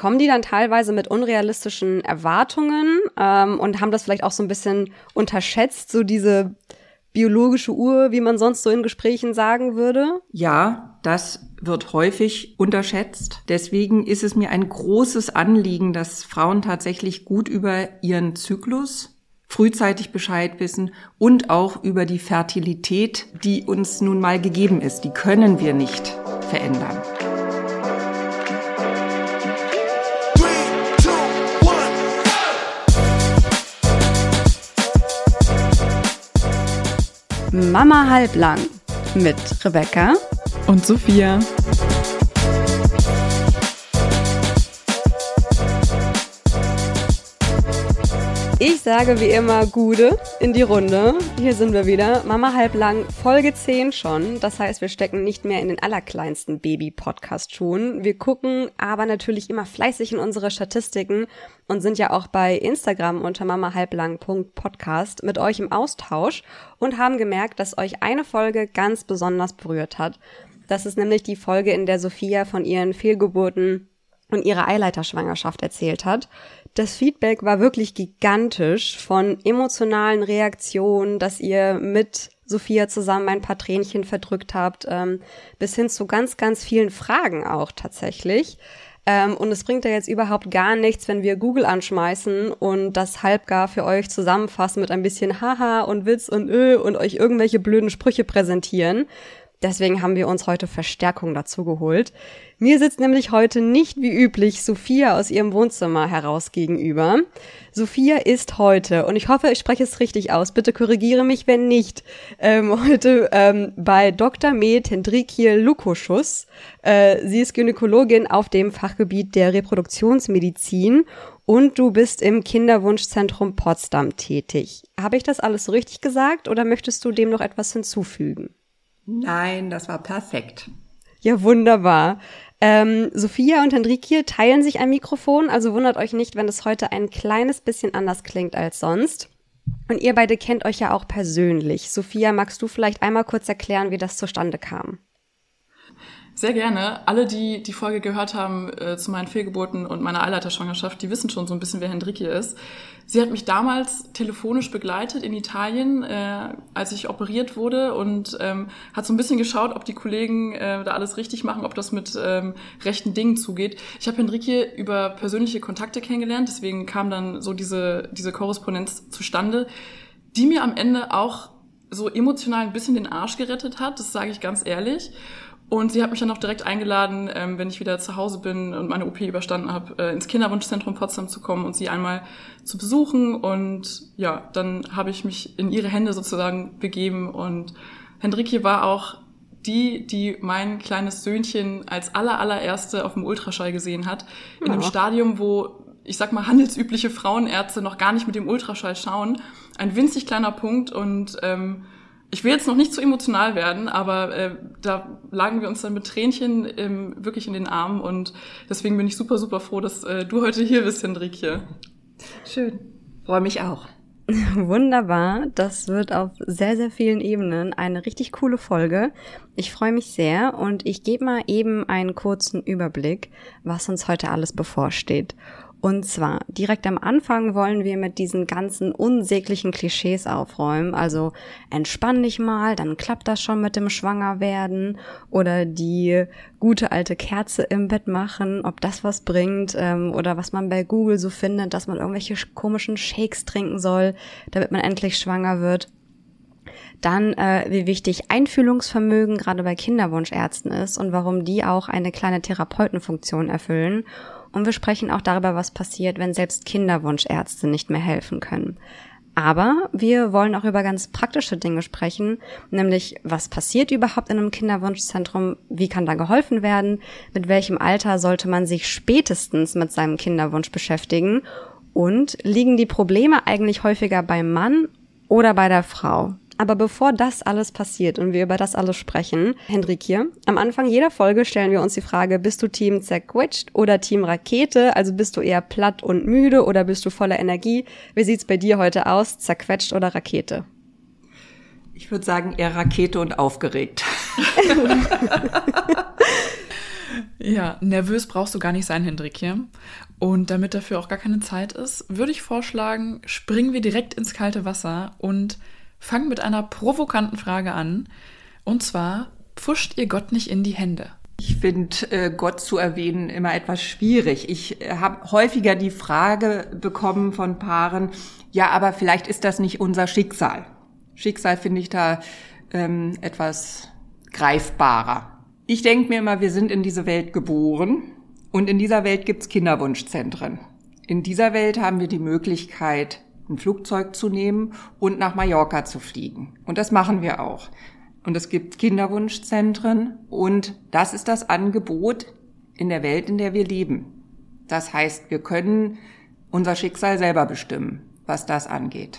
kommen die dann teilweise mit unrealistischen Erwartungen ähm, und haben das vielleicht auch so ein bisschen unterschätzt, so diese biologische Uhr, wie man sonst so in Gesprächen sagen würde? Ja, das wird häufig unterschätzt. Deswegen ist es mir ein großes Anliegen, dass Frauen tatsächlich gut über ihren Zyklus frühzeitig Bescheid wissen und auch über die Fertilität, die uns nun mal gegeben ist. Die können wir nicht verändern. Mama halblang mit Rebecca und Sophia. Ich sage wie immer Gude in die Runde. Hier sind wir wieder. Mama halblang, Folge 10 schon. Das heißt, wir stecken nicht mehr in den allerkleinsten Baby-Podcast-Schuhen. Wir gucken aber natürlich immer fleißig in unsere Statistiken und sind ja auch bei Instagram unter mamahalblang.podcast mit euch im Austausch und haben gemerkt, dass euch eine Folge ganz besonders berührt hat. Das ist nämlich die Folge, in der Sophia von ihren Fehlgeburten und ihrer Eileiterschwangerschaft erzählt hat. Das Feedback war wirklich gigantisch von emotionalen Reaktionen, dass ihr mit Sophia zusammen ein paar Tränchen verdrückt habt, ähm, bis hin zu ganz, ganz vielen Fragen auch tatsächlich. Ähm, und es bringt ja jetzt überhaupt gar nichts, wenn wir Google anschmeißen und das halbgar für euch zusammenfassen mit ein bisschen Haha und Witz und Ö und euch irgendwelche blöden Sprüche präsentieren. Deswegen haben wir uns heute Verstärkung dazu geholt. Mir sitzt nämlich heute nicht wie üblich Sophia aus ihrem Wohnzimmer heraus gegenüber. Sophia ist heute, und ich hoffe, ich spreche es richtig aus, bitte korrigiere mich, wenn nicht, ähm, heute ähm, bei Dr. Med Hendrikiel Lukoschus. Äh, sie ist Gynäkologin auf dem Fachgebiet der Reproduktionsmedizin und du bist im Kinderwunschzentrum Potsdam tätig. Habe ich das alles so richtig gesagt oder möchtest du dem noch etwas hinzufügen? Nein, das war perfekt. Ja, wunderbar. Ähm, Sophia und Henrike teilen sich ein Mikrofon, also wundert euch nicht, wenn es heute ein kleines bisschen anders klingt als sonst. Und ihr beide kennt euch ja auch persönlich. Sophia, magst du vielleicht einmal kurz erklären, wie das zustande kam? Sehr gerne. Alle, die die Folge gehört haben äh, zu meinen Fehlgeburten und meiner Eileiterschwangerschaft, die wissen schon so ein bisschen, wer Hendriki ist. Sie hat mich damals telefonisch begleitet in Italien, äh, als ich operiert wurde und ähm, hat so ein bisschen geschaut, ob die Kollegen äh, da alles richtig machen, ob das mit ähm, rechten Dingen zugeht. Ich habe Hendriki über persönliche Kontakte kennengelernt, deswegen kam dann so diese, diese Korrespondenz zustande, die mir am Ende auch so emotional ein bisschen den Arsch gerettet hat, das sage ich ganz ehrlich. Und sie hat mich dann auch direkt eingeladen, ähm, wenn ich wieder zu Hause bin und meine OP überstanden habe, äh, ins Kinderwunschzentrum Potsdam zu kommen und sie einmal zu besuchen. Und ja, dann habe ich mich in ihre Hände sozusagen begeben. Und Hendrikje war auch die, die mein kleines Söhnchen als aller allererste auf dem Ultraschall gesehen hat. In ja. einem Stadium, wo ich sag mal, handelsübliche Frauenärzte noch gar nicht mit dem Ultraschall schauen. Ein winzig kleiner Punkt und ähm, ich will jetzt noch nicht zu emotional werden, aber äh, da lagen wir uns dann mit Tränchen ähm, wirklich in den Armen und deswegen bin ich super, super froh, dass äh, du heute hier bist, Hendrikje. Schön. Freue mich auch. Wunderbar. Das wird auf sehr, sehr vielen Ebenen eine richtig coole Folge. Ich freue mich sehr und ich gebe mal eben einen kurzen Überblick, was uns heute alles bevorsteht. Und zwar direkt am Anfang wollen wir mit diesen ganzen unsäglichen Klischees aufräumen. Also entspann dich mal, dann klappt das schon mit dem Schwangerwerden oder die gute alte Kerze im Bett machen, ob das was bringt ähm, oder was man bei Google so findet, dass man irgendwelche komischen Shakes trinken soll, damit man endlich schwanger wird. Dann, äh, wie wichtig Einfühlungsvermögen gerade bei Kinderwunschärzten ist und warum die auch eine kleine Therapeutenfunktion erfüllen und wir sprechen auch darüber, was passiert, wenn selbst Kinderwunschärzte nicht mehr helfen können. Aber wir wollen auch über ganz praktische Dinge sprechen, nämlich was passiert überhaupt in einem Kinderwunschzentrum, wie kann da geholfen werden, mit welchem Alter sollte man sich spätestens mit seinem Kinderwunsch beschäftigen und liegen die Probleme eigentlich häufiger beim Mann oder bei der Frau? Aber bevor das alles passiert und wir über das alles sprechen, Hendrik hier, am Anfang jeder Folge stellen wir uns die Frage, bist du Team zerquetscht oder Team Rakete? Also bist du eher platt und müde oder bist du voller Energie? Wie sieht's bei dir heute aus? Zerquetscht oder Rakete? Ich würde sagen eher Rakete und aufgeregt. Ja, nervös brauchst du gar nicht sein, Hendrikje. Und damit dafür auch gar keine Zeit ist, würde ich vorschlagen, springen wir direkt ins kalte Wasser und fangen mit einer provokanten Frage an. Und zwar, pfuscht ihr Gott nicht in die Hände? Ich finde äh, Gott zu erwähnen immer etwas schwierig. Ich äh, habe häufiger die Frage bekommen von Paaren, ja, aber vielleicht ist das nicht unser Schicksal. Schicksal finde ich da ähm, etwas greifbarer. Ich denke mir immer, wir sind in diese Welt geboren und in dieser Welt gibt's Kinderwunschzentren. In dieser Welt haben wir die Möglichkeit, ein Flugzeug zu nehmen und nach Mallorca zu fliegen. Und das machen wir auch. Und es gibt Kinderwunschzentren und das ist das Angebot in der Welt, in der wir leben. Das heißt, wir können unser Schicksal selber bestimmen, was das angeht.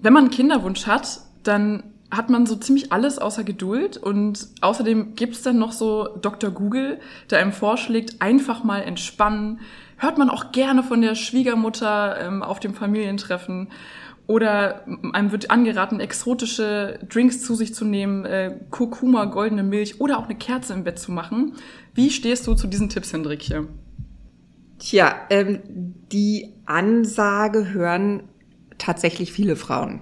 Wenn man einen Kinderwunsch hat, dann hat man so ziemlich alles außer Geduld und außerdem gibt's dann noch so Dr. Google, der einem vorschlägt, einfach mal entspannen. Hört man auch gerne von der Schwiegermutter ähm, auf dem Familientreffen oder einem wird angeraten, exotische Drinks zu sich zu nehmen, äh, Kurkuma, goldene Milch oder auch eine Kerze im Bett zu machen. Wie stehst du zu diesen Tipps, Hendrikje? Tja, ähm, die Ansage hören tatsächlich viele Frauen.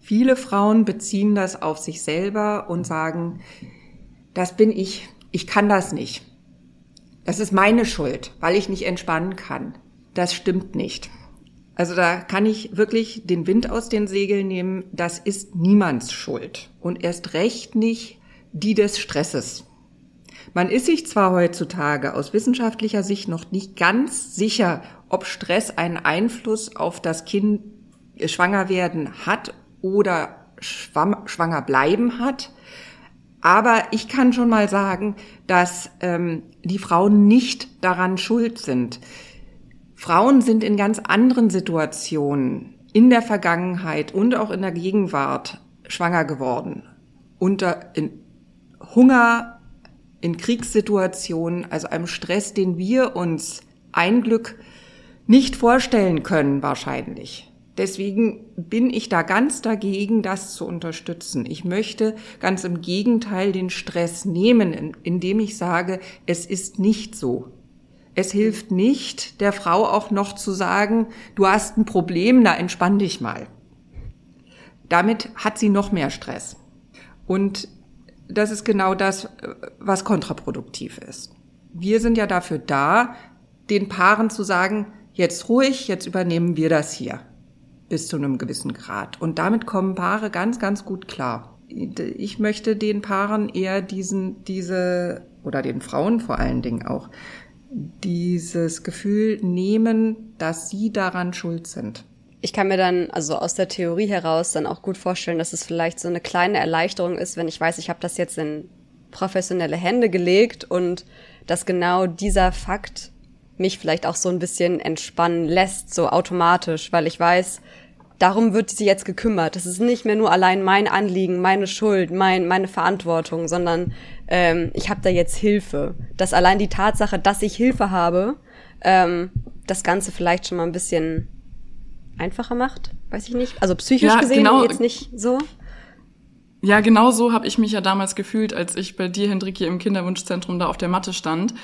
Viele Frauen beziehen das auf sich selber und sagen, das bin ich, ich kann das nicht. Das ist meine Schuld, weil ich nicht entspannen kann. Das stimmt nicht. Also da kann ich wirklich den Wind aus den Segeln nehmen. Das ist niemands Schuld. Und erst recht nicht die des Stresses. Man ist sich zwar heutzutage aus wissenschaftlicher Sicht noch nicht ganz sicher, ob Stress einen Einfluss auf das Kind schwanger werden hat oder schwanger bleiben hat. Aber ich kann schon mal sagen, dass ähm, die Frauen nicht daran schuld sind. Frauen sind in ganz anderen Situationen in der Vergangenheit und auch in der Gegenwart schwanger geworden. Unter in Hunger, in Kriegssituationen, also einem Stress, den wir uns ein Glück nicht vorstellen können wahrscheinlich. Deswegen bin ich da ganz dagegen, das zu unterstützen. Ich möchte ganz im Gegenteil den Stress nehmen, indem ich sage, es ist nicht so. Es hilft nicht, der Frau auch noch zu sagen, du hast ein Problem, na entspann dich mal. Damit hat sie noch mehr Stress. Und das ist genau das, was kontraproduktiv ist. Wir sind ja dafür da, den Paaren zu sagen, jetzt ruhig, jetzt übernehmen wir das hier bis zu einem gewissen Grad. Und damit kommen Paare ganz, ganz gut klar. Ich möchte den Paaren eher diesen, diese, oder den Frauen vor allen Dingen auch, dieses Gefühl nehmen, dass sie daran schuld sind. Ich kann mir dann, also aus der Theorie heraus, dann auch gut vorstellen, dass es vielleicht so eine kleine Erleichterung ist, wenn ich weiß, ich habe das jetzt in professionelle Hände gelegt und dass genau dieser Fakt mich vielleicht auch so ein bisschen entspannen lässt, so automatisch, weil ich weiß, darum wird sie jetzt gekümmert. Das ist nicht mehr nur allein mein Anliegen, meine Schuld, mein, meine Verantwortung, sondern ähm, ich habe da jetzt Hilfe. Dass allein die Tatsache, dass ich Hilfe habe, ähm, das Ganze vielleicht schon mal ein bisschen einfacher macht. Weiß ich nicht. Also psychisch ja, gesehen genau. jetzt nicht so. Ja, genau so habe ich mich ja damals gefühlt, als ich bei dir, Hendriki, im Kinderwunschzentrum da auf der Matte stand.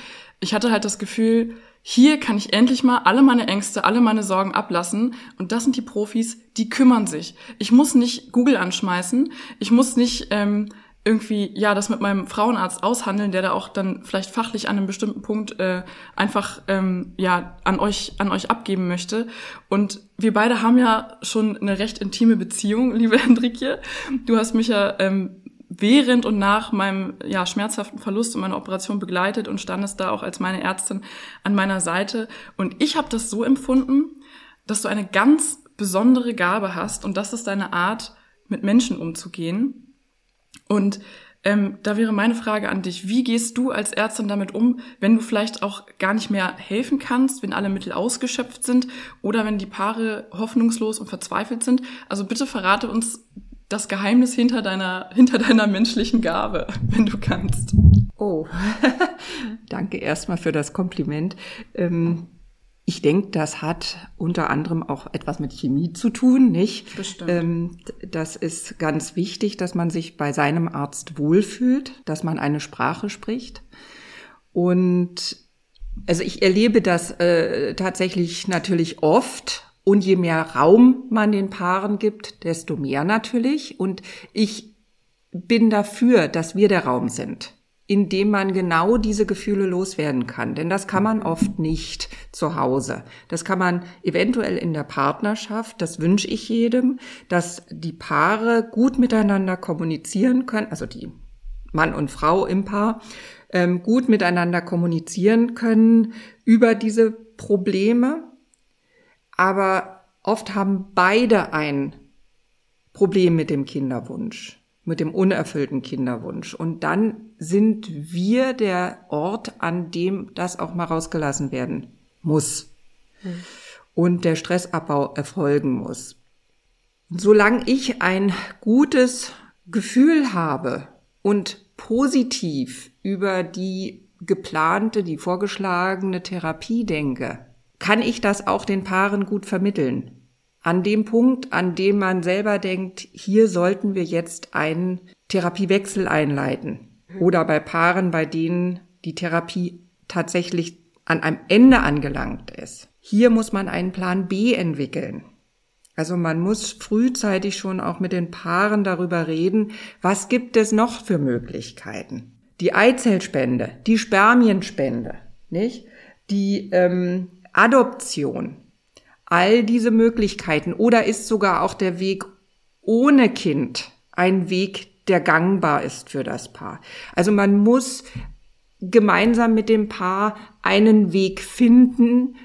Ich hatte halt das Gefühl, hier kann ich endlich mal alle meine Ängste, alle meine Sorgen ablassen. Und das sind die Profis, die kümmern sich. Ich muss nicht Google anschmeißen. Ich muss nicht ähm, irgendwie ja das mit meinem Frauenarzt aushandeln, der da auch dann vielleicht fachlich an einem bestimmten Punkt äh, einfach ähm, ja an euch an euch abgeben möchte. Und wir beide haben ja schon eine recht intime Beziehung, liebe Hendrikje. Du hast mich ja ähm, während und nach meinem ja, schmerzhaften Verlust und meiner Operation begleitet und standest da auch als meine Ärztin an meiner Seite. Und ich habe das so empfunden, dass du eine ganz besondere Gabe hast und das ist deine Art, mit Menschen umzugehen. Und ähm, da wäre meine Frage an dich, wie gehst du als Ärztin damit um, wenn du vielleicht auch gar nicht mehr helfen kannst, wenn alle Mittel ausgeschöpft sind oder wenn die Paare hoffnungslos und verzweifelt sind? Also bitte verrate uns das Geheimnis hinter deiner, hinter deiner menschlichen Gabe, wenn du kannst. Oh, danke erstmal für das Kompliment. Ähm, ich denke, das hat unter anderem auch etwas mit Chemie zu tun, nicht? Bestimmt. Ähm, das ist ganz wichtig, dass man sich bei seinem Arzt wohlfühlt, dass man eine Sprache spricht. Und also ich erlebe das äh, tatsächlich natürlich oft. Und je mehr Raum man den Paaren gibt, desto mehr natürlich. Und ich bin dafür, dass wir der Raum sind in dem man genau diese Gefühle loswerden kann. Denn das kann man oft nicht zu Hause. Das kann man eventuell in der Partnerschaft. Das wünsche ich jedem, dass die Paare gut miteinander kommunizieren können, also die Mann und Frau im Paar, ähm, gut miteinander kommunizieren können über diese Probleme. Aber oft haben beide ein Problem mit dem Kinderwunsch mit dem unerfüllten Kinderwunsch. Und dann sind wir der Ort, an dem das auch mal rausgelassen werden muss. Hm. Und der Stressabbau erfolgen muss. Solange ich ein gutes Gefühl habe und positiv über die geplante, die vorgeschlagene Therapie denke, kann ich das auch den Paaren gut vermitteln an dem Punkt, an dem man selber denkt, hier sollten wir jetzt einen Therapiewechsel einleiten. Oder bei Paaren, bei denen die Therapie tatsächlich an einem Ende angelangt ist. Hier muss man einen Plan B entwickeln. Also man muss frühzeitig schon auch mit den Paaren darüber reden, was gibt es noch für Möglichkeiten. Die Eizellspende, die Spermienspende, nicht? Die ähm, Adoption, all diese Möglichkeiten oder ist sogar auch der Weg ohne Kind ein Weg, der gangbar ist für das Paar. Also man muss gemeinsam mit dem Paar einen Weg finden.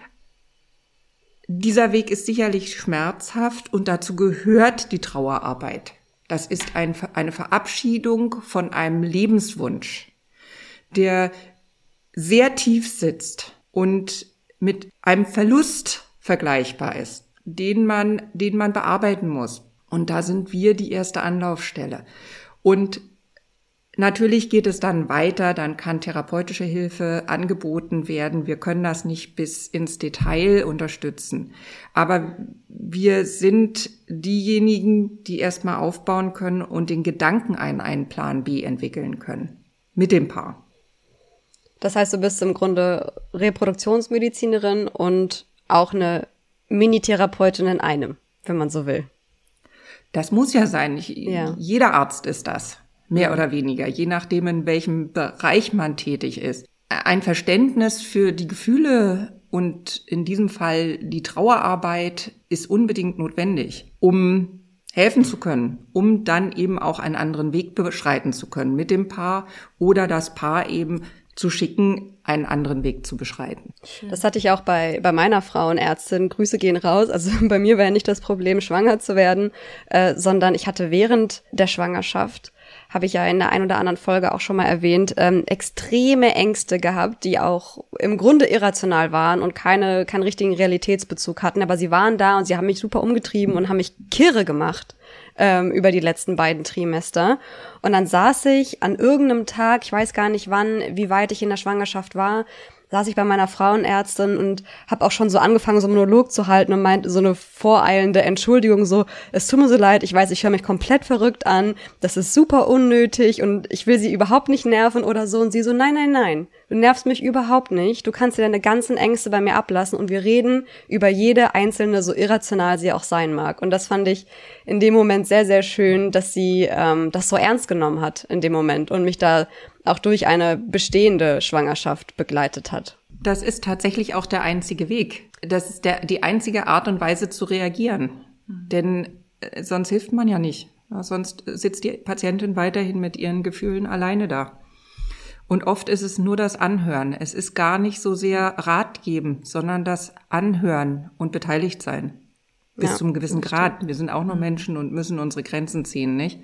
Dieser Weg ist sicherlich schmerzhaft und dazu gehört die Trauerarbeit. Das ist ein, eine Verabschiedung von einem Lebenswunsch, der sehr tief sitzt und mit einem Verlust vergleichbar ist, den man, den man bearbeiten muss. Und da sind wir die erste Anlaufstelle. Und Natürlich geht es dann weiter, dann kann therapeutische Hilfe angeboten werden. Wir können das nicht bis ins Detail unterstützen. Aber wir sind diejenigen, die erstmal aufbauen können und den Gedanken einen, einen Plan B entwickeln können. Mit dem Paar. Das heißt, du bist im Grunde Reproduktionsmedizinerin und auch eine Mini-Therapeutin in einem, wenn man so will. Das muss ja sein. Ich, ja. Jeder Arzt ist das, mehr oder weniger, je nachdem, in welchem Bereich man tätig ist. Ein Verständnis für die Gefühle und in diesem Fall die Trauerarbeit ist unbedingt notwendig, um helfen zu können, um dann eben auch einen anderen Weg beschreiten zu können mit dem Paar oder das Paar eben zu schicken, einen anderen Weg zu beschreiten. Das hatte ich auch bei, bei meiner Frauenärztin. Grüße gehen raus. Also bei mir war ja nicht das Problem, schwanger zu werden, äh, sondern ich hatte während der Schwangerschaft habe ich ja in der ein oder anderen Folge auch schon mal erwähnt, ähm, extreme Ängste gehabt, die auch im Grunde irrational waren und keine, keinen richtigen Realitätsbezug hatten. Aber sie waren da und sie haben mich super umgetrieben und haben mich kirre gemacht ähm, über die letzten beiden Trimester. Und dann saß ich an irgendeinem Tag, ich weiß gar nicht wann, wie weit ich in der Schwangerschaft war, saß ich bei meiner Frauenärztin und habe auch schon so angefangen, so einen Monolog zu halten und meinte so eine voreilende Entschuldigung, so, es tut mir so leid, ich weiß, ich höre mich komplett verrückt an, das ist super unnötig und ich will sie überhaupt nicht nerven oder so. Und sie so, nein, nein, nein, du nervst mich überhaupt nicht, du kannst dir deine ganzen Ängste bei mir ablassen und wir reden über jede einzelne, so irrational sie auch sein mag. Und das fand ich in dem Moment sehr, sehr schön, dass sie ähm, das so ernst genommen hat in dem Moment und mich da auch durch eine bestehende Schwangerschaft begleitet hat. Das ist tatsächlich auch der einzige Weg. Das ist der, die einzige Art und Weise zu reagieren. Mhm. Denn äh, sonst hilft man ja nicht. Ja, sonst sitzt die Patientin weiterhin mit ihren Gefühlen alleine da. Und oft ist es nur das Anhören. Es ist gar nicht so sehr Rat geben, sondern das Anhören und beteiligt sein. Bis ja, zum gewissen Grad. Wir sind auch nur mhm. Menschen und müssen unsere Grenzen ziehen, nicht?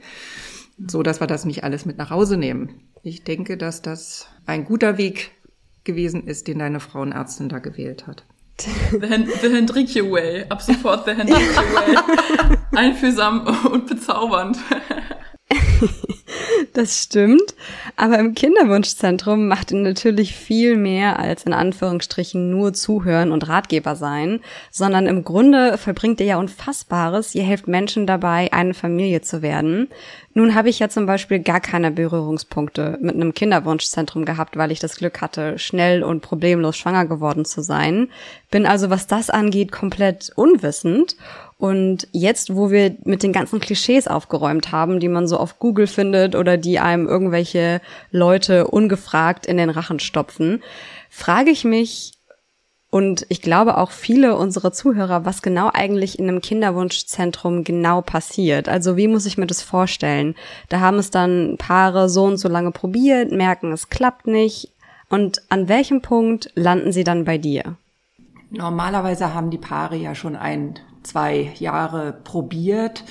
So, dass wir das nicht alles mit nach Hause nehmen. Ich denke, dass das ein guter Weg gewesen ist, den deine Frauenärztin da gewählt hat. The, Hen the Hendrikje Way. Ab sofort The Hendrikje Way. Einfühlsam und bezaubernd. Das stimmt. Aber im Kinderwunschzentrum macht ihr natürlich viel mehr als in Anführungsstrichen nur zuhören und Ratgeber sein, sondern im Grunde verbringt ihr ja Unfassbares. Ihr helft Menschen dabei, eine Familie zu werden. Nun habe ich ja zum Beispiel gar keine Berührungspunkte mit einem Kinderwunschzentrum gehabt, weil ich das Glück hatte, schnell und problemlos schwanger geworden zu sein. Bin also, was das angeht, komplett unwissend. Und jetzt, wo wir mit den ganzen Klischees aufgeräumt haben, die man so auf Google findet oder die einem irgendwelche Leute ungefragt in den Rachen stopfen, frage ich mich, und ich glaube auch viele unserer Zuhörer, was genau eigentlich in einem Kinderwunschzentrum genau passiert. Also wie muss ich mir das vorstellen? Da haben es dann Paare so und so lange probiert, merken, es klappt nicht. Und an welchem Punkt landen sie dann bei dir? Normalerweise haben die Paare ja schon ein, zwei Jahre probiert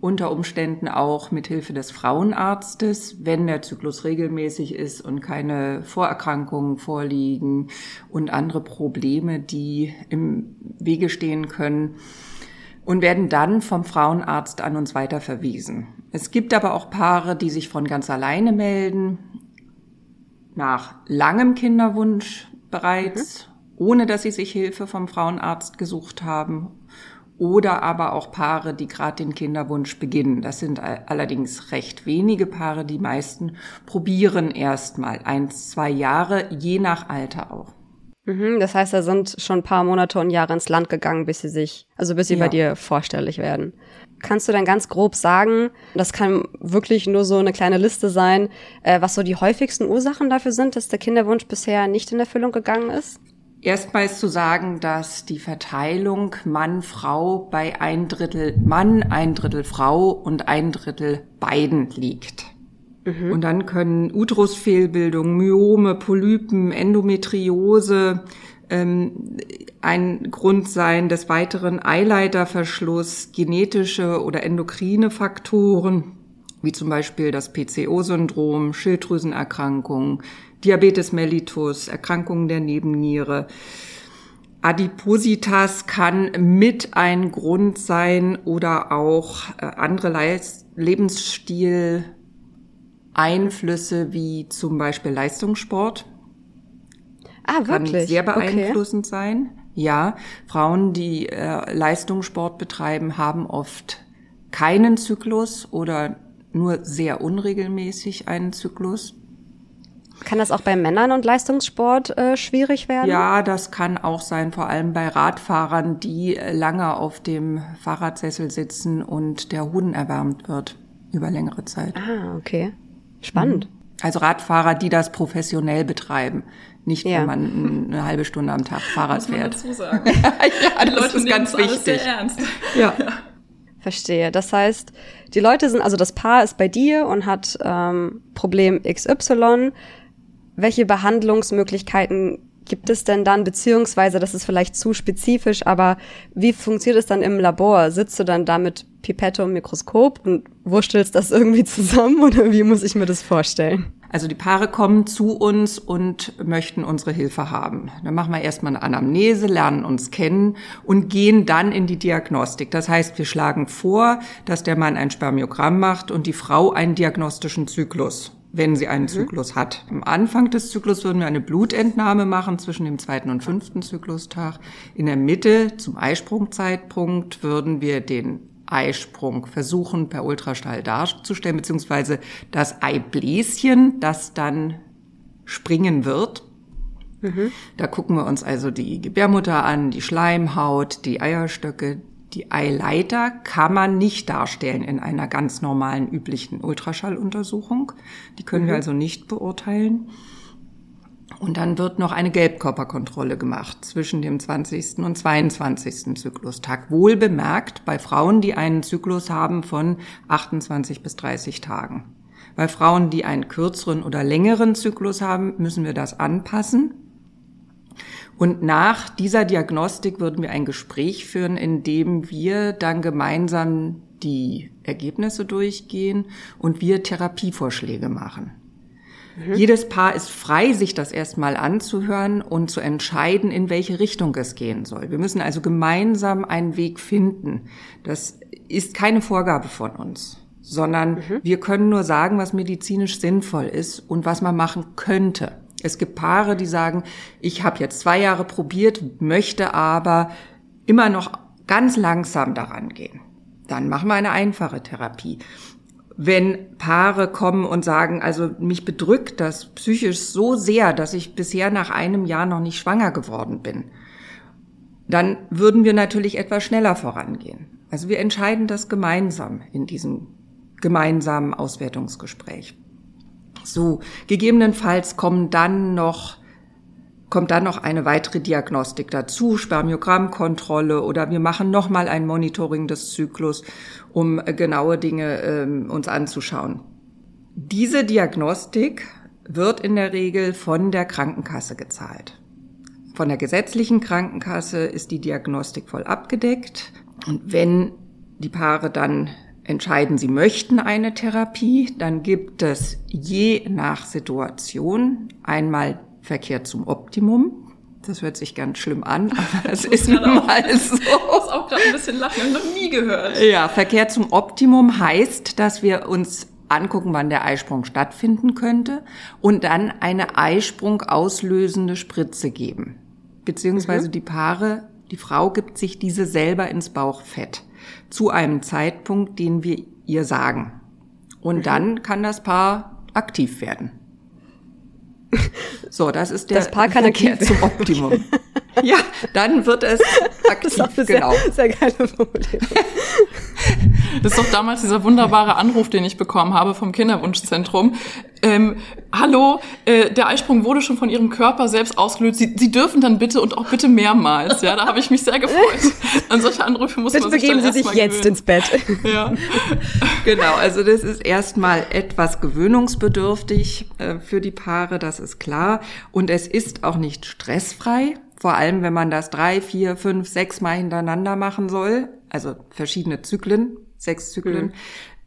unter Umständen auch mit Hilfe des Frauenarztes, wenn der Zyklus regelmäßig ist und keine Vorerkrankungen vorliegen und andere Probleme, die im Wege stehen können und werden dann vom Frauenarzt an uns weiter verwiesen. Es gibt aber auch Paare, die sich von ganz alleine melden, nach langem Kinderwunsch bereits, mhm. Ohne dass sie sich Hilfe vom Frauenarzt gesucht haben oder aber auch Paare, die gerade den Kinderwunsch beginnen. Das sind allerdings recht wenige Paare. Die meisten probieren erstmal eins, zwei Jahre, je nach Alter auch. Mhm, das heißt, da sind schon ein paar Monate und Jahre ins Land gegangen, bis sie sich, also bis sie ja. bei dir vorstellig werden. Kannst du dann ganz grob sagen, das kann wirklich nur so eine kleine Liste sein, äh, was so die häufigsten Ursachen dafür sind, dass der Kinderwunsch bisher nicht in Erfüllung gegangen ist? Erstmals zu sagen, dass die Verteilung Mann-Frau bei ein Drittel Mann, ein Drittel Frau und ein Drittel beiden liegt. Mhm. Und dann können Uterusfehlbildungen, Myome, Polypen, Endometriose ähm, ein Grund sein, des weiteren Eileiterverschluss, genetische oder endokrine Faktoren, wie zum Beispiel das PCO-Syndrom, Schilddrüsenerkrankungen, Diabetes mellitus, Erkrankungen der Nebenniere. Adipositas kann mit ein Grund sein oder auch äh, andere Lebensstil-Einflüsse wie zum Beispiel Leistungssport. Ah, wirklich? Kann sehr beeinflussend okay. sein. Ja, Frauen, die äh, Leistungssport betreiben, haben oft keinen Zyklus oder nur sehr unregelmäßig einen Zyklus. Kann das auch bei Männern und Leistungssport äh, schwierig werden? Ja, das kann auch sein, vor allem bei Radfahrern, die äh, lange auf dem Fahrradsessel sitzen und der Hoden erwärmt wird über längere Zeit. Ah, okay. Spannend. Mhm. Also Radfahrer, die das professionell betreiben, nicht ja. wenn man eine halbe Stunde am Tag Fahrrad Muss man fährt. Dazu sagen. ja, die das Leute ist ganz wichtig. Sehr ernst. Ja. ja. Verstehe. Das heißt, die Leute sind, also das Paar ist bei dir und hat ähm, Problem XY welche Behandlungsmöglichkeiten gibt es denn dann, beziehungsweise das ist vielleicht zu spezifisch, aber wie funktioniert es dann im Labor? Sitzt du dann da mit Pipette und Mikroskop und wurstelst das irgendwie zusammen oder wie muss ich mir das vorstellen? Also die Paare kommen zu uns und möchten unsere Hilfe haben. Dann machen wir erstmal eine Anamnese, lernen uns kennen und gehen dann in die Diagnostik. Das heißt, wir schlagen vor, dass der Mann ein Spermiogramm macht und die Frau einen diagnostischen Zyklus wenn sie einen mhm. Zyklus hat. Am Anfang des Zyklus würden wir eine Blutentnahme machen zwischen dem zweiten und fünften Zyklustag. In der Mitte zum Eisprungzeitpunkt würden wir den Eisprung versuchen per Ultraschall darzustellen, beziehungsweise das Eibläschen, das dann springen wird. Mhm. Da gucken wir uns also die Gebärmutter an, die Schleimhaut, die Eierstöcke, die Eileiter kann man nicht darstellen in einer ganz normalen, üblichen Ultraschalluntersuchung. Die können mhm. wir also nicht beurteilen. Und dann wird noch eine Gelbkörperkontrolle gemacht zwischen dem 20. und 22. Zyklustag. Wohl bemerkt bei Frauen, die einen Zyklus haben von 28 bis 30 Tagen. Bei Frauen, die einen kürzeren oder längeren Zyklus haben, müssen wir das anpassen. Und nach dieser Diagnostik würden wir ein Gespräch führen, in dem wir dann gemeinsam die Ergebnisse durchgehen und wir Therapievorschläge machen. Mhm. Jedes Paar ist frei, sich das erstmal anzuhören und zu entscheiden, in welche Richtung es gehen soll. Wir müssen also gemeinsam einen Weg finden. Das ist keine Vorgabe von uns sondern mhm. wir können nur sagen, was medizinisch sinnvoll ist und was man machen könnte. Es gibt Paare, die sagen, ich habe jetzt zwei Jahre probiert, möchte aber immer noch ganz langsam daran gehen. Dann machen wir eine einfache Therapie. Wenn Paare kommen und sagen, also mich bedrückt das psychisch so sehr, dass ich bisher nach einem Jahr noch nicht schwanger geworden bin, dann würden wir natürlich etwas schneller vorangehen. Also wir entscheiden das gemeinsam in diesem gemeinsamen Auswertungsgespräch. So, gegebenenfalls kommen dann noch kommt dann noch eine weitere Diagnostik dazu, Spermiogrammkontrolle oder wir machen nochmal ein Monitoring des Zyklus, um genaue Dinge ähm, uns anzuschauen. Diese Diagnostik wird in der Regel von der Krankenkasse gezahlt. Von der gesetzlichen Krankenkasse ist die Diagnostik voll abgedeckt. Und wenn die Paare dann entscheiden, sie möchten eine Therapie, dann gibt es je nach Situation einmal Verkehr zum Optimum. Das hört sich ganz schlimm an, aber das ist nun mal so. Ich muss auch gerade ein bisschen lachen, ich noch nie gehört. Ja, Verkehr zum Optimum heißt, dass wir uns angucken, wann der Eisprung stattfinden könnte und dann eine Eisprung auslösende Spritze geben. Beziehungsweise mhm. die Paare, die Frau gibt sich diese selber ins Bauchfett zu einem Zeitpunkt, den wir ihr sagen. Und mhm. dann kann das Paar aktiv werden. So, das ist der das Paar kann Verkehr zum Optimum. ja, dann wird es aktiv, das ist genau. Sehr, sehr geile Formulierung. Das ist doch damals dieser wunderbare Anruf, den ich bekommen habe vom Kinderwunschzentrum. Ähm, hallo, äh, der Eisprung wurde schon von Ihrem Körper selbst ausgelöst. Sie, Sie dürfen dann bitte und auch bitte mehrmals. Ja, da habe ich mich sehr gefreut. An solche Anrufe muss bitte man sich begeben Sie sich jetzt gewöhnen. ins Bett. Ja. Genau, also das ist erstmal etwas gewöhnungsbedürftig äh, für die Paare, das ist klar. Und es ist auch nicht stressfrei. Vor allem, wenn man das drei, vier, fünf, sechs Mal hintereinander machen soll, also verschiedene Zyklen, sechs Zyklen, mhm.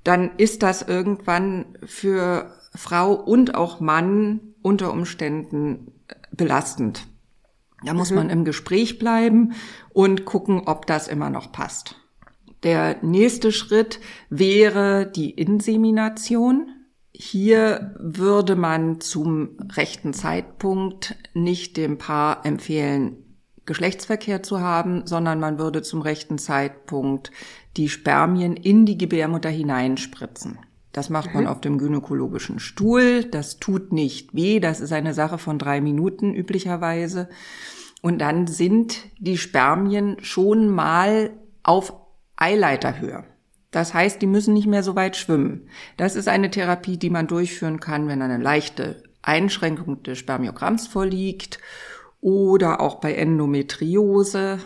dann ist das irgendwann für Frau und auch Mann unter Umständen belastend. Da muss mhm. man im Gespräch bleiben und gucken, ob das immer noch passt. Der nächste Schritt wäre die Insemination. Hier würde man zum rechten Zeitpunkt nicht dem Paar empfehlen, Geschlechtsverkehr zu haben, sondern man würde zum rechten Zeitpunkt die Spermien in die Gebärmutter hineinspritzen. Das macht man mhm. auf dem gynäkologischen Stuhl. Das tut nicht weh. Das ist eine Sache von drei Minuten üblicherweise. Und dann sind die Spermien schon mal auf Eileiterhöhe. Das heißt, die müssen nicht mehr so weit schwimmen. Das ist eine Therapie, die man durchführen kann, wenn eine leichte Einschränkung des Spermiogramms vorliegt oder auch bei Endometriose,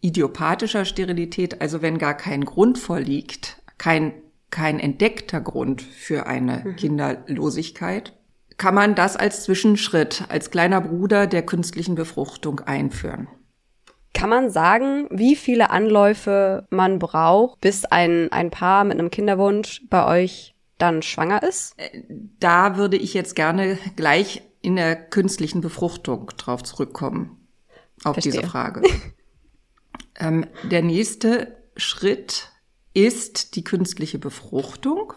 idiopathischer Sterilität, also wenn gar kein Grund vorliegt, kein, kein entdeckter Grund für eine mhm. Kinderlosigkeit, kann man das als Zwischenschritt, als kleiner Bruder der künstlichen Befruchtung einführen. Kann man sagen, wie viele Anläufe man braucht, bis ein, ein Paar mit einem Kinderwunsch bei euch dann schwanger ist? Äh, da würde ich jetzt gerne gleich in der künstlichen Befruchtung drauf zurückkommen, auf Verstehe. diese Frage. ähm, der nächste Schritt ist die künstliche Befruchtung,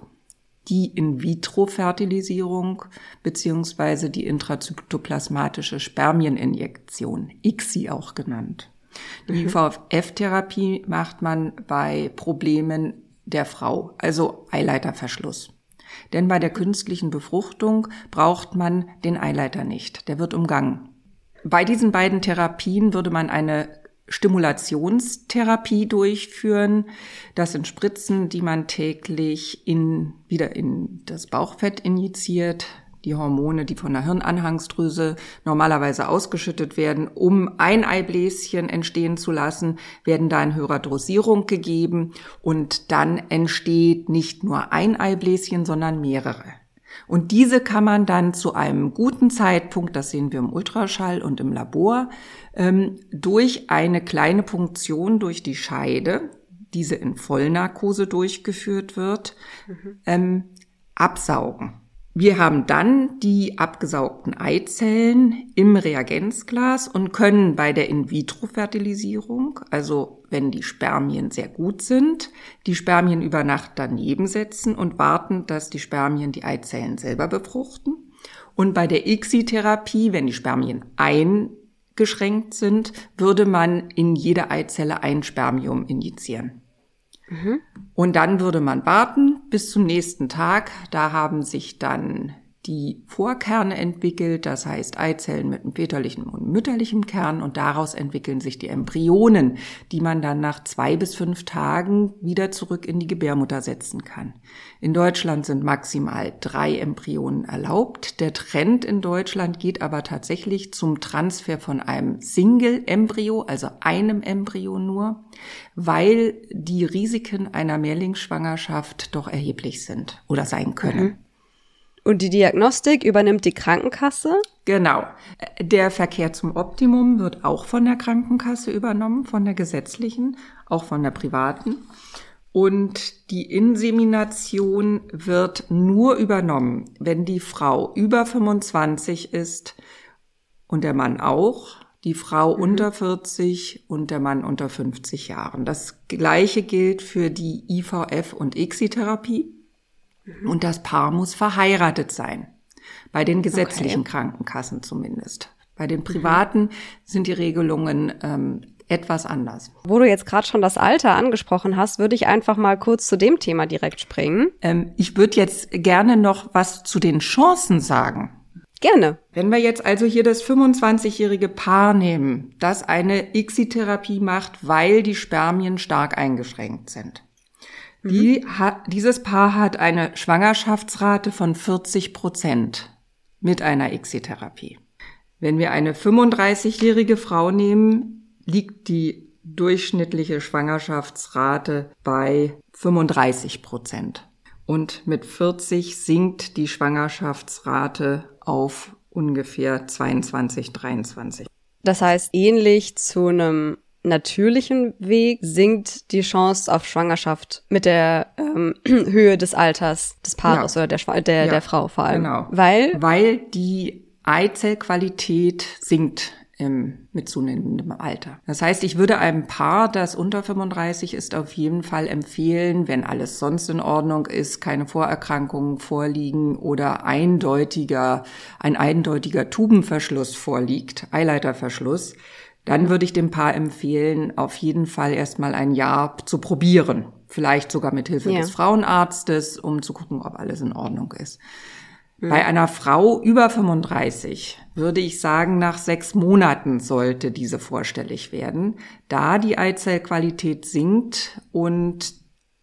die In-vitro-Fertilisierung beziehungsweise die intrazytoplasmatische Spermieninjektion, ICSI auch genannt. Die IVF-Therapie macht man bei Problemen der Frau, also Eileiterverschluss. Denn bei der künstlichen Befruchtung braucht man den Eileiter nicht, der wird umgangen. Bei diesen beiden Therapien würde man eine Stimulationstherapie durchführen. Das sind Spritzen, die man täglich in, wieder in das Bauchfett injiziert die Hormone, die von der Hirnanhangsdrüse normalerweise ausgeschüttet werden, um ein Eibläschen entstehen zu lassen, werden da in höherer Dosierung gegeben und dann entsteht nicht nur ein Eibläschen, sondern mehrere. Und diese kann man dann zu einem guten Zeitpunkt, das sehen wir im Ultraschall und im Labor, ähm, durch eine kleine Punktion durch die Scheide, diese in Vollnarkose durchgeführt wird, mhm. ähm, absaugen. Wir haben dann die abgesaugten Eizellen im Reagenzglas und können bei der In-vitro-Fertilisierung, also wenn die Spermien sehr gut sind, die Spermien über Nacht daneben setzen und warten, dass die Spermien die Eizellen selber befruchten. Und bei der ICSI-Therapie, wenn die Spermien eingeschränkt sind, würde man in jede Eizelle ein Spermium injizieren. Und dann würde man warten bis zum nächsten Tag. Da haben sich dann die Vorkerne entwickelt, das heißt Eizellen mit einem väterlichen und mütterlichen Kern und daraus entwickeln sich die Embryonen, die man dann nach zwei bis fünf Tagen wieder zurück in die Gebärmutter setzen kann. In Deutschland sind maximal drei Embryonen erlaubt. Der Trend in Deutschland geht aber tatsächlich zum Transfer von einem Single-Embryo, also einem Embryo nur, weil die Risiken einer Mehrlingsschwangerschaft doch erheblich sind oder sein können. Mhm. Und die Diagnostik übernimmt die Krankenkasse? Genau. Der Verkehr zum Optimum wird auch von der Krankenkasse übernommen, von der gesetzlichen, auch von der privaten. Und die Insemination wird nur übernommen, wenn die Frau über 25 ist und der Mann auch, die Frau mhm. unter 40 und der Mann unter 50 Jahren. Das gleiche gilt für die IVF und ICSI-Therapie. Und das Paar muss verheiratet sein. Bei den gesetzlichen okay. Krankenkassen zumindest. Bei den privaten mhm. sind die Regelungen ähm, etwas anders. Wo du jetzt gerade schon das Alter angesprochen hast, würde ich einfach mal kurz zu dem Thema direkt springen. Ähm, ich würde jetzt gerne noch was zu den Chancen sagen. Gerne. Wenn wir jetzt also hier das 25-jährige Paar nehmen, das eine ICSI-Therapie macht, weil die Spermien stark eingeschränkt sind. Die mhm. hat, dieses Paar hat eine Schwangerschaftsrate von 40 Prozent mit einer ICSI-Therapie. Wenn wir eine 35-jährige Frau nehmen, liegt die durchschnittliche Schwangerschaftsrate bei 35 Prozent. Und mit 40 sinkt die Schwangerschaftsrate auf ungefähr 22, 23. Das heißt, ähnlich zu einem natürlichen Weg sinkt die Chance auf Schwangerschaft mit der ähm, Höhe des Alters des Paares ja. oder der, der, ja, der Frau vor allem. Genau. Weil? Weil die Eizellqualität sinkt im, mit zunehmendem Alter. Das heißt, ich würde einem Paar, das unter 35 ist, auf jeden Fall empfehlen, wenn alles sonst in Ordnung ist, keine Vorerkrankungen vorliegen oder eindeutiger, ein eindeutiger Tubenverschluss vorliegt, Eileiterverschluss, dann würde ich dem Paar empfehlen, auf jeden Fall erstmal ein Jahr zu probieren. Vielleicht sogar mit Hilfe ja. des Frauenarztes, um zu gucken, ob alles in Ordnung ist. Mhm. Bei einer Frau über 35 würde ich sagen, nach sechs Monaten sollte diese vorstellig werden, da die Eizellqualität sinkt und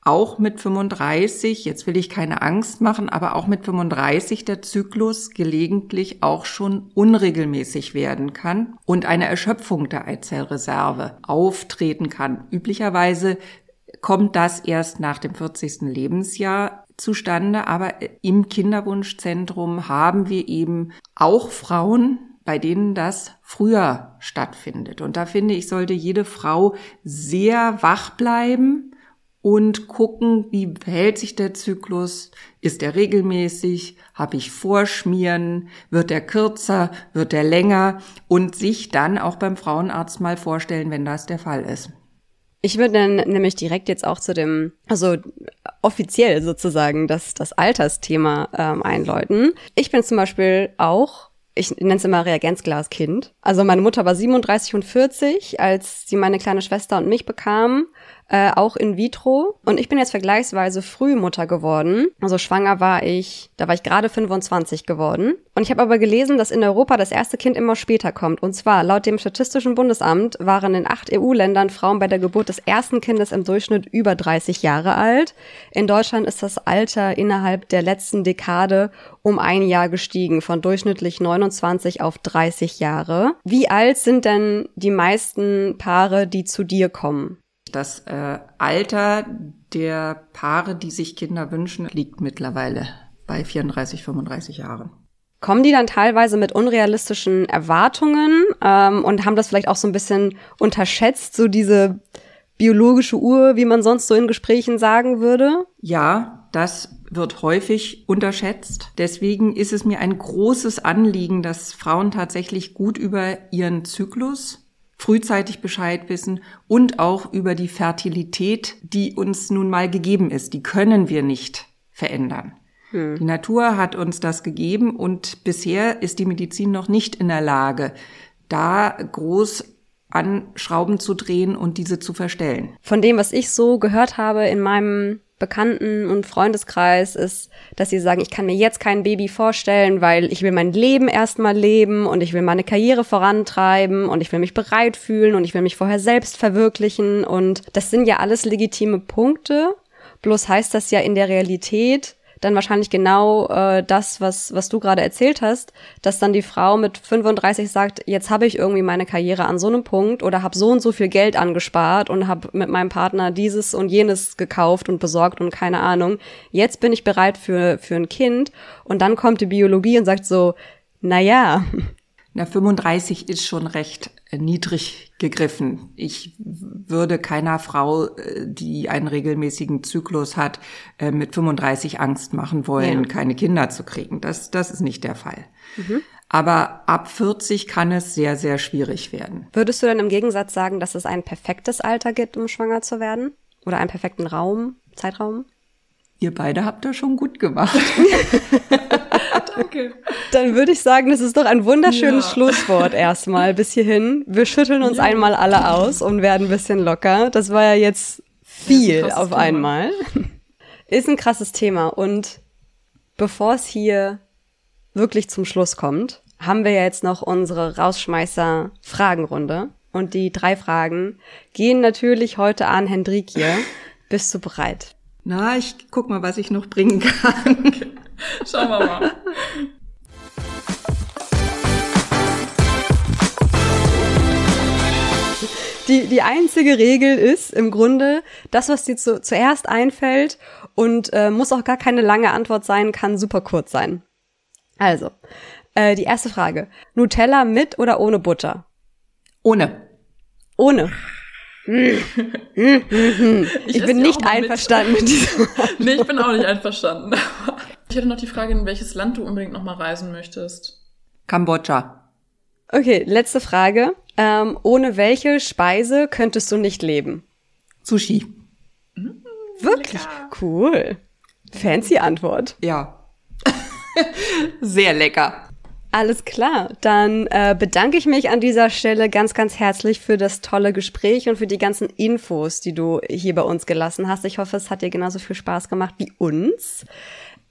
auch mit 35, jetzt will ich keine Angst machen, aber auch mit 35 der Zyklus gelegentlich auch schon unregelmäßig werden kann und eine Erschöpfung der Eizellreserve auftreten kann. Üblicherweise kommt das erst nach dem 40. Lebensjahr zustande, aber im Kinderwunschzentrum haben wir eben auch Frauen, bei denen das früher stattfindet. Und da finde ich, sollte jede Frau sehr wach bleiben und gucken, wie verhält sich der Zyklus, ist er regelmäßig, habe ich Vorschmieren, wird er kürzer, wird er länger und sich dann auch beim Frauenarzt mal vorstellen, wenn das der Fall ist. Ich würde dann nämlich direkt jetzt auch zu dem, also offiziell sozusagen, das, das Altersthema ähm, einläuten. Ich bin zum Beispiel auch ich nenne es immer Reagenzglaskind. Also meine Mutter war 37 und 40, als sie meine kleine Schwester und mich bekam äh, auch in vitro. Und ich bin jetzt vergleichsweise früh Mutter geworden. Also schwanger war ich, da war ich gerade 25 geworden. Und ich habe aber gelesen, dass in Europa das erste Kind immer später kommt. Und zwar laut dem Statistischen Bundesamt waren in acht EU-Ländern Frauen bei der Geburt des ersten Kindes im Durchschnitt über 30 Jahre alt. In Deutschland ist das Alter innerhalb der letzten Dekade um ein Jahr gestiegen, von durchschnittlich 29 auf 30 Jahre. Wie alt sind denn die meisten Paare, die zu dir kommen? Das äh, Alter der Paare, die sich Kinder wünschen, liegt mittlerweile bei 34, 35 Jahren. Kommen die dann teilweise mit unrealistischen Erwartungen ähm, und haben das vielleicht auch so ein bisschen unterschätzt, so diese biologische Uhr, wie man sonst so in Gesprächen sagen würde? Ja, das wird häufig unterschätzt. Deswegen ist es mir ein großes Anliegen, dass Frauen tatsächlich gut über ihren Zyklus frühzeitig Bescheid wissen und auch über die Fertilität, die uns nun mal gegeben ist. Die können wir nicht verändern. Hm. Die Natur hat uns das gegeben und bisher ist die Medizin noch nicht in der Lage, da groß an Schrauben zu drehen und diese zu verstellen. Von dem, was ich so gehört habe in meinem Bekannten- und Freundeskreis ist, dass sie sagen, ich kann mir jetzt kein Baby vorstellen, weil ich will mein Leben erstmal leben und ich will meine Karriere vorantreiben und ich will mich bereit fühlen und ich will mich vorher selbst verwirklichen und das sind ja alles legitime Punkte. Bloß heißt das ja in der Realität, dann wahrscheinlich genau äh, das, was, was du gerade erzählt hast, dass dann die Frau mit 35 sagt, jetzt habe ich irgendwie meine Karriere an so einem Punkt oder habe so und so viel Geld angespart und habe mit meinem Partner dieses und jenes gekauft und besorgt und keine Ahnung. Jetzt bin ich bereit für, für ein Kind und dann kommt die Biologie und sagt so, na ja. Na, 35 ist schon recht niedrig gegriffen. Ich würde keiner Frau, äh, die einen regelmäßigen Zyklus hat, äh, mit 35 Angst machen wollen, ja. keine Kinder zu kriegen. Das, das ist nicht der Fall. Mhm. Aber ab 40 kann es sehr, sehr schwierig werden. Würdest du dann im Gegensatz sagen, dass es ein perfektes Alter gibt, um schwanger zu werden? Oder einen perfekten Raum, Zeitraum? Ihr beide habt das schon gut gemacht. Danke. Dann würde ich sagen, das ist doch ein wunderschönes ja. Schlusswort erstmal bis hierhin. Wir schütteln uns ja. einmal alle aus und werden ein bisschen locker. Das war ja jetzt viel ja, auf Thema. einmal. Ist ein krasses Thema und bevor es hier wirklich zum Schluss kommt, haben wir ja jetzt noch unsere Rausschmeißer-Fragenrunde. Und die drei Fragen gehen natürlich heute an Hendrik hier. Bist du bereit? Na, ich guck mal, was ich noch bringen kann. Okay. Schauen wir mal. Die, die einzige Regel ist im Grunde, das, was dir zu, zuerst einfällt und äh, muss auch gar keine lange Antwort sein, kann super kurz sein. Also, äh, die erste Frage. Nutella mit oder ohne Butter? Ohne. Ohne. Ich, ich bin nicht einverstanden mit, mit diesem. nee, ich bin auch nicht einverstanden. Ich hätte noch die Frage, in welches Land du unbedingt noch mal reisen möchtest. Kambodscha. Okay, letzte Frage. Ähm, ohne welche Speise könntest du nicht leben? Sushi. Mhm, Wirklich? Lecker. Cool. Fancy Antwort. Ja. Sehr lecker. Alles klar. Dann äh, bedanke ich mich an dieser Stelle ganz, ganz herzlich für das tolle Gespräch und für die ganzen Infos, die du hier bei uns gelassen hast. Ich hoffe, es hat dir genauso viel Spaß gemacht wie uns.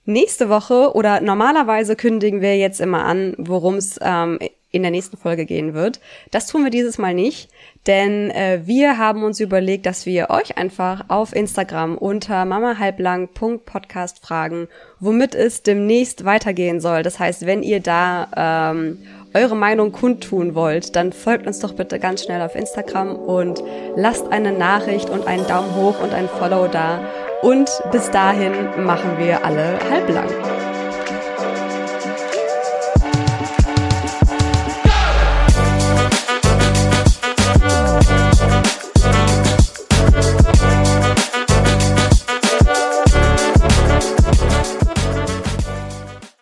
Nächste Woche oder normalerweise kündigen wir jetzt immer an, worum es ähm, in der nächsten Folge gehen wird. Das tun wir dieses Mal nicht, denn äh, wir haben uns überlegt, dass wir euch einfach auf Instagram unter mamahalblang.podcast fragen, womit es demnächst weitergehen soll. Das heißt, wenn ihr da ähm, eure Meinung kundtun wollt, dann folgt uns doch bitte ganz schnell auf Instagram und lasst eine Nachricht und einen Daumen hoch und ein Follow da und bis dahin machen wir alle halblang.